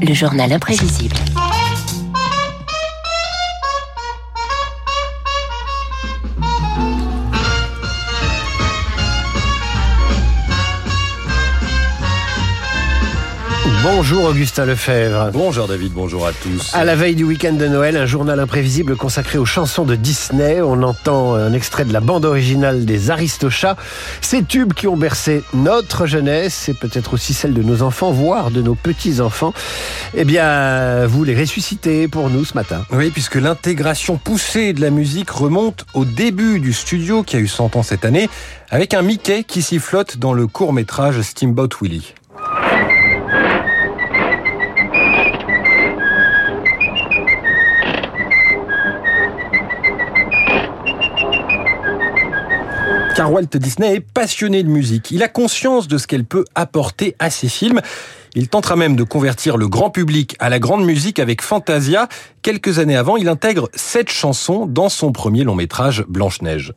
Le journal imprévisible. Bonjour Augustin Lefebvre. Bonjour David, bonjour à tous. À la veille du week-end de Noël, un journal imprévisible consacré aux chansons de Disney. On entend un extrait de la bande originale des Aristochats. Ces tubes qui ont bercé notre jeunesse et peut-être aussi celle de nos enfants, voire de nos petits-enfants. Eh bien, vous les ressuscitez pour nous ce matin. Oui, puisque l'intégration poussée de la musique remonte au début du studio qui a eu 100 ans cette année, avec un Mickey qui s'y flotte dans le court-métrage Steamboat Willie. Car Walt Disney est passionné de musique. Il a conscience de ce qu'elle peut apporter à ses films. Il tentera même de convertir le grand public à la grande musique avec Fantasia. Quelques années avant, il intègre sept chansons dans son premier long métrage Blanche-Neige.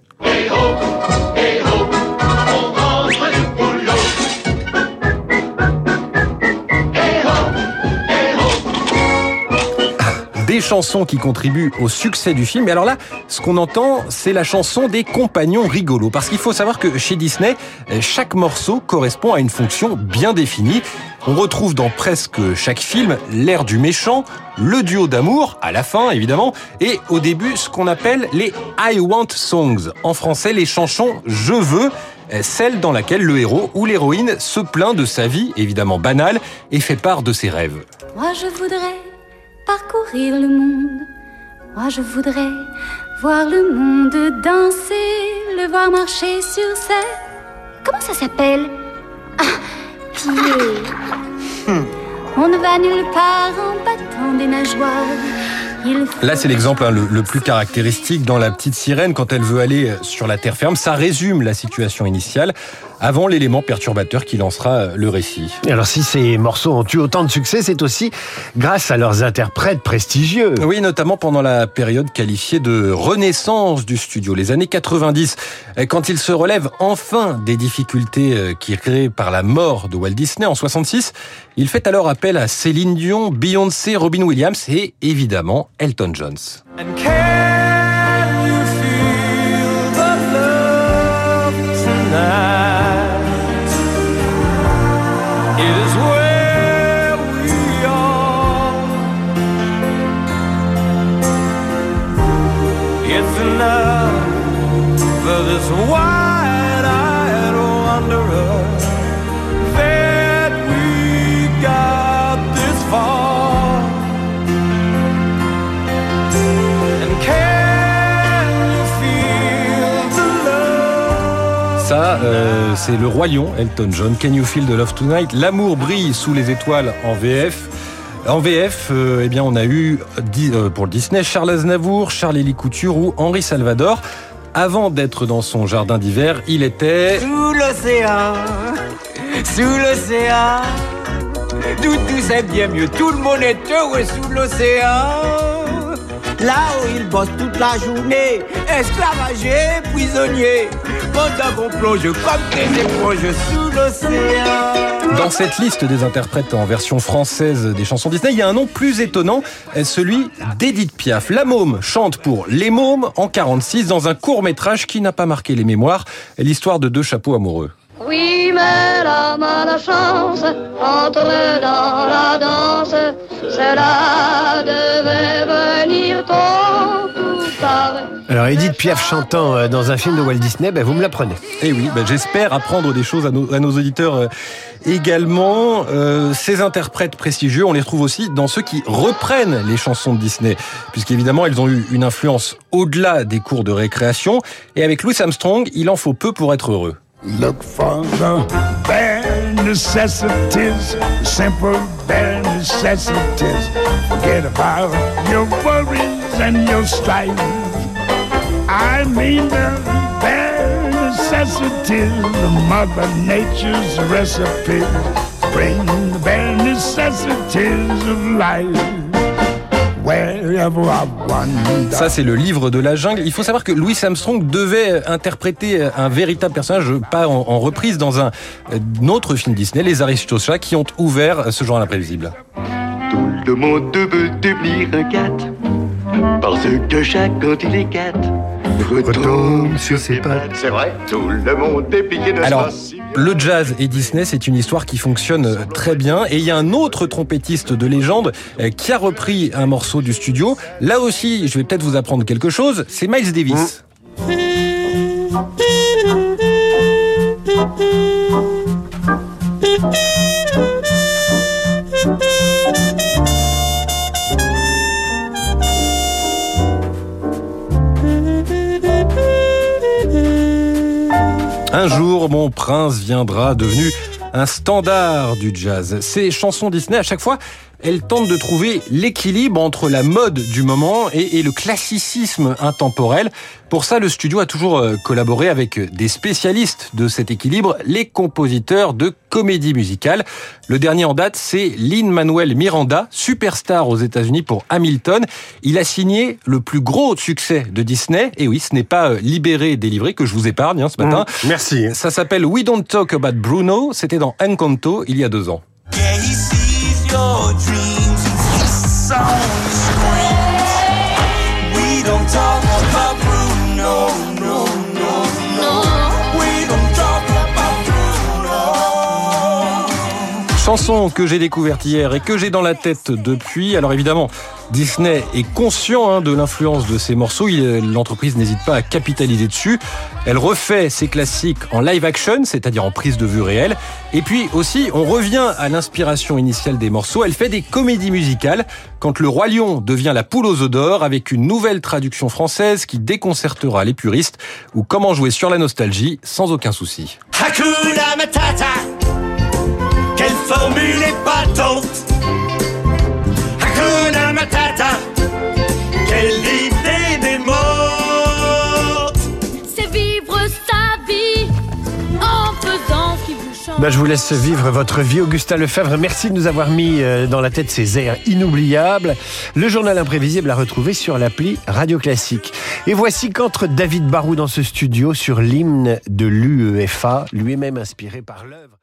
Chansons qui contribuent au succès du film. Et alors là, ce qu'on entend, c'est la chanson des compagnons rigolos. Parce qu'il faut savoir que chez Disney, chaque morceau correspond à une fonction bien définie. On retrouve dans presque chaque film l'air du méchant, le duo d'amour, à la fin évidemment, et au début ce qu'on appelle les I Want Songs. En français, les chansons Je veux celle dans laquelle le héros ou l'héroïne se plaint de sa vie, évidemment banale, et fait part de ses rêves. Moi je voudrais parcourir le monde. Moi je voudrais voir le monde danser, le voir marcher sur scène. Comment ça s'appelle? Ah, pied. On ne va nulle part en battant des nageoires. Là, c'est l'exemple hein, le, le, plus caractéristique dans La Petite Sirène quand elle veut aller sur la terre ferme. Ça résume la situation initiale avant l'élément perturbateur qui lancera le récit. Alors si ces morceaux ont eu autant de succès, c'est aussi grâce à leurs interprètes prestigieux. Oui, notamment pendant la période qualifiée de renaissance du studio, les années 90, quand il se relève enfin des difficultés qui créées par la mort de Walt Disney en 66, il fait alors appel à Céline Dion, Beyoncé, Robin Williams et évidemment Elton John. Ça, euh, c'est le royaume Elton John. Can you feel the love tonight? L'amour brille sous les étoiles en VF. En VF, euh, eh bien, on a eu euh, pour Disney Charles Aznavour, Charles-Élie Couture ou Henri Salvador. Avant d'être dans son jardin d'hiver, il était sous l'océan, sous l'océan. Tout, tout c'est bien mieux. Tout le monde est heureux sous l'océan. Là où il bosse toute la journée, esclavagé, prisonnier. Pendant qu'on plonge comme des éponges sous l'océan. Dans cette liste des interprètes en version française des chansons Disney, il y a un nom plus étonnant, celui d'Edith Piaf. La Môme chante pour Les Mômes en 46 dans un court métrage qui n'a pas marqué les mémoires, l'histoire de deux chapeaux amoureux. Oui, mais chance, entre dans la danse, cela devait venir tôt ou tard. Alors Edith Piaf chantant dans un film de Walt Disney, ben vous me l'apprenez. Eh oui, ben j'espère apprendre des choses à nos, à nos auditeurs également. Euh, ces interprètes prestigieux, on les retrouve aussi dans ceux qui reprennent les chansons de Disney, puisqu'évidemment elles ont eu une influence au-delà des cours de récréation. Et avec Louis Armstrong, il en faut peu pour être heureux. Look for the necessities, simple bare necessities. Forget about your worries and your strife. I mean the bare necessities, the Mother Nature's recipe. Bring the bare necessities of life. Ça, c'est le livre de la jungle. Il faut savoir que Louis Armstrong devait interpréter un véritable personnage, pas en, reprise, dans un, autre film Disney, Les Aristochats, qui ont ouvert ce genre à l'imprévisible. Tout le monde veut devenir un cat Parce que il Retombe sur ses pattes C'est vrai, tout le monde est piqué de Alors, ça. le jazz et Disney, c'est une histoire qui fonctionne très bien. Et il y a un autre trompettiste de légende euh, qui a repris un morceau du studio. Là aussi, je vais peut-être vous apprendre quelque chose. C'est Miles Davis. Un jour, mon prince viendra, devenu un standard du jazz. Ces chansons Disney, à chaque fois, elles tentent de trouver l'équilibre entre la mode du moment et, et le classicisme intemporel. Pour ça, le studio a toujours euh, collaboré avec des spécialistes de cet équilibre, les compositeurs de comédie musicale. Le dernier en date, c'est Lin-Manuel Miranda, superstar aux États-Unis pour Hamilton. Il a signé le plus gros succès de Disney. Et oui, ce n'est pas euh, libéré, délivré que je vous épargne hein, ce matin. Merci. Ça s'appelle We Don't Talk About Bruno. C'était dans Encanto il y a deux ans. Yeah, your dreams. It's so Chanson que j'ai découverte hier et que j'ai dans la tête depuis. Alors évidemment, Disney est conscient hein, de l'influence de ces morceaux. Il- L'entreprise n'hésite pas à capitaliser dessus. Elle refait ses classiques en live action, c'est-à-dire en prise de vue réelle. Et puis aussi, on revient à l'inspiration initiale des morceaux. Elle fait des comédies musicales. Quand le roi lion devient la poule aux œufs d'or, avec une nouvelle traduction française qui déconcertera les puristes, ou comment jouer sur la nostalgie sans aucun souci. Matata. Quelle formule épatante. Hakuna Matata. Quelle idée des mots. C'est vivre sa vie en faisant ce qui vous chante. Ben, je vous laisse vivre votre vie, Augustin Lefebvre. Merci de nous avoir mis euh, dans la tête ces airs inoubliables. Le journal imprévisible à retrouver sur l'appli Radio Classique. Et voici qu'entre David Barou dans ce studio sur l'hymne de l'UEFA, lui-même inspiré par l'œuvre.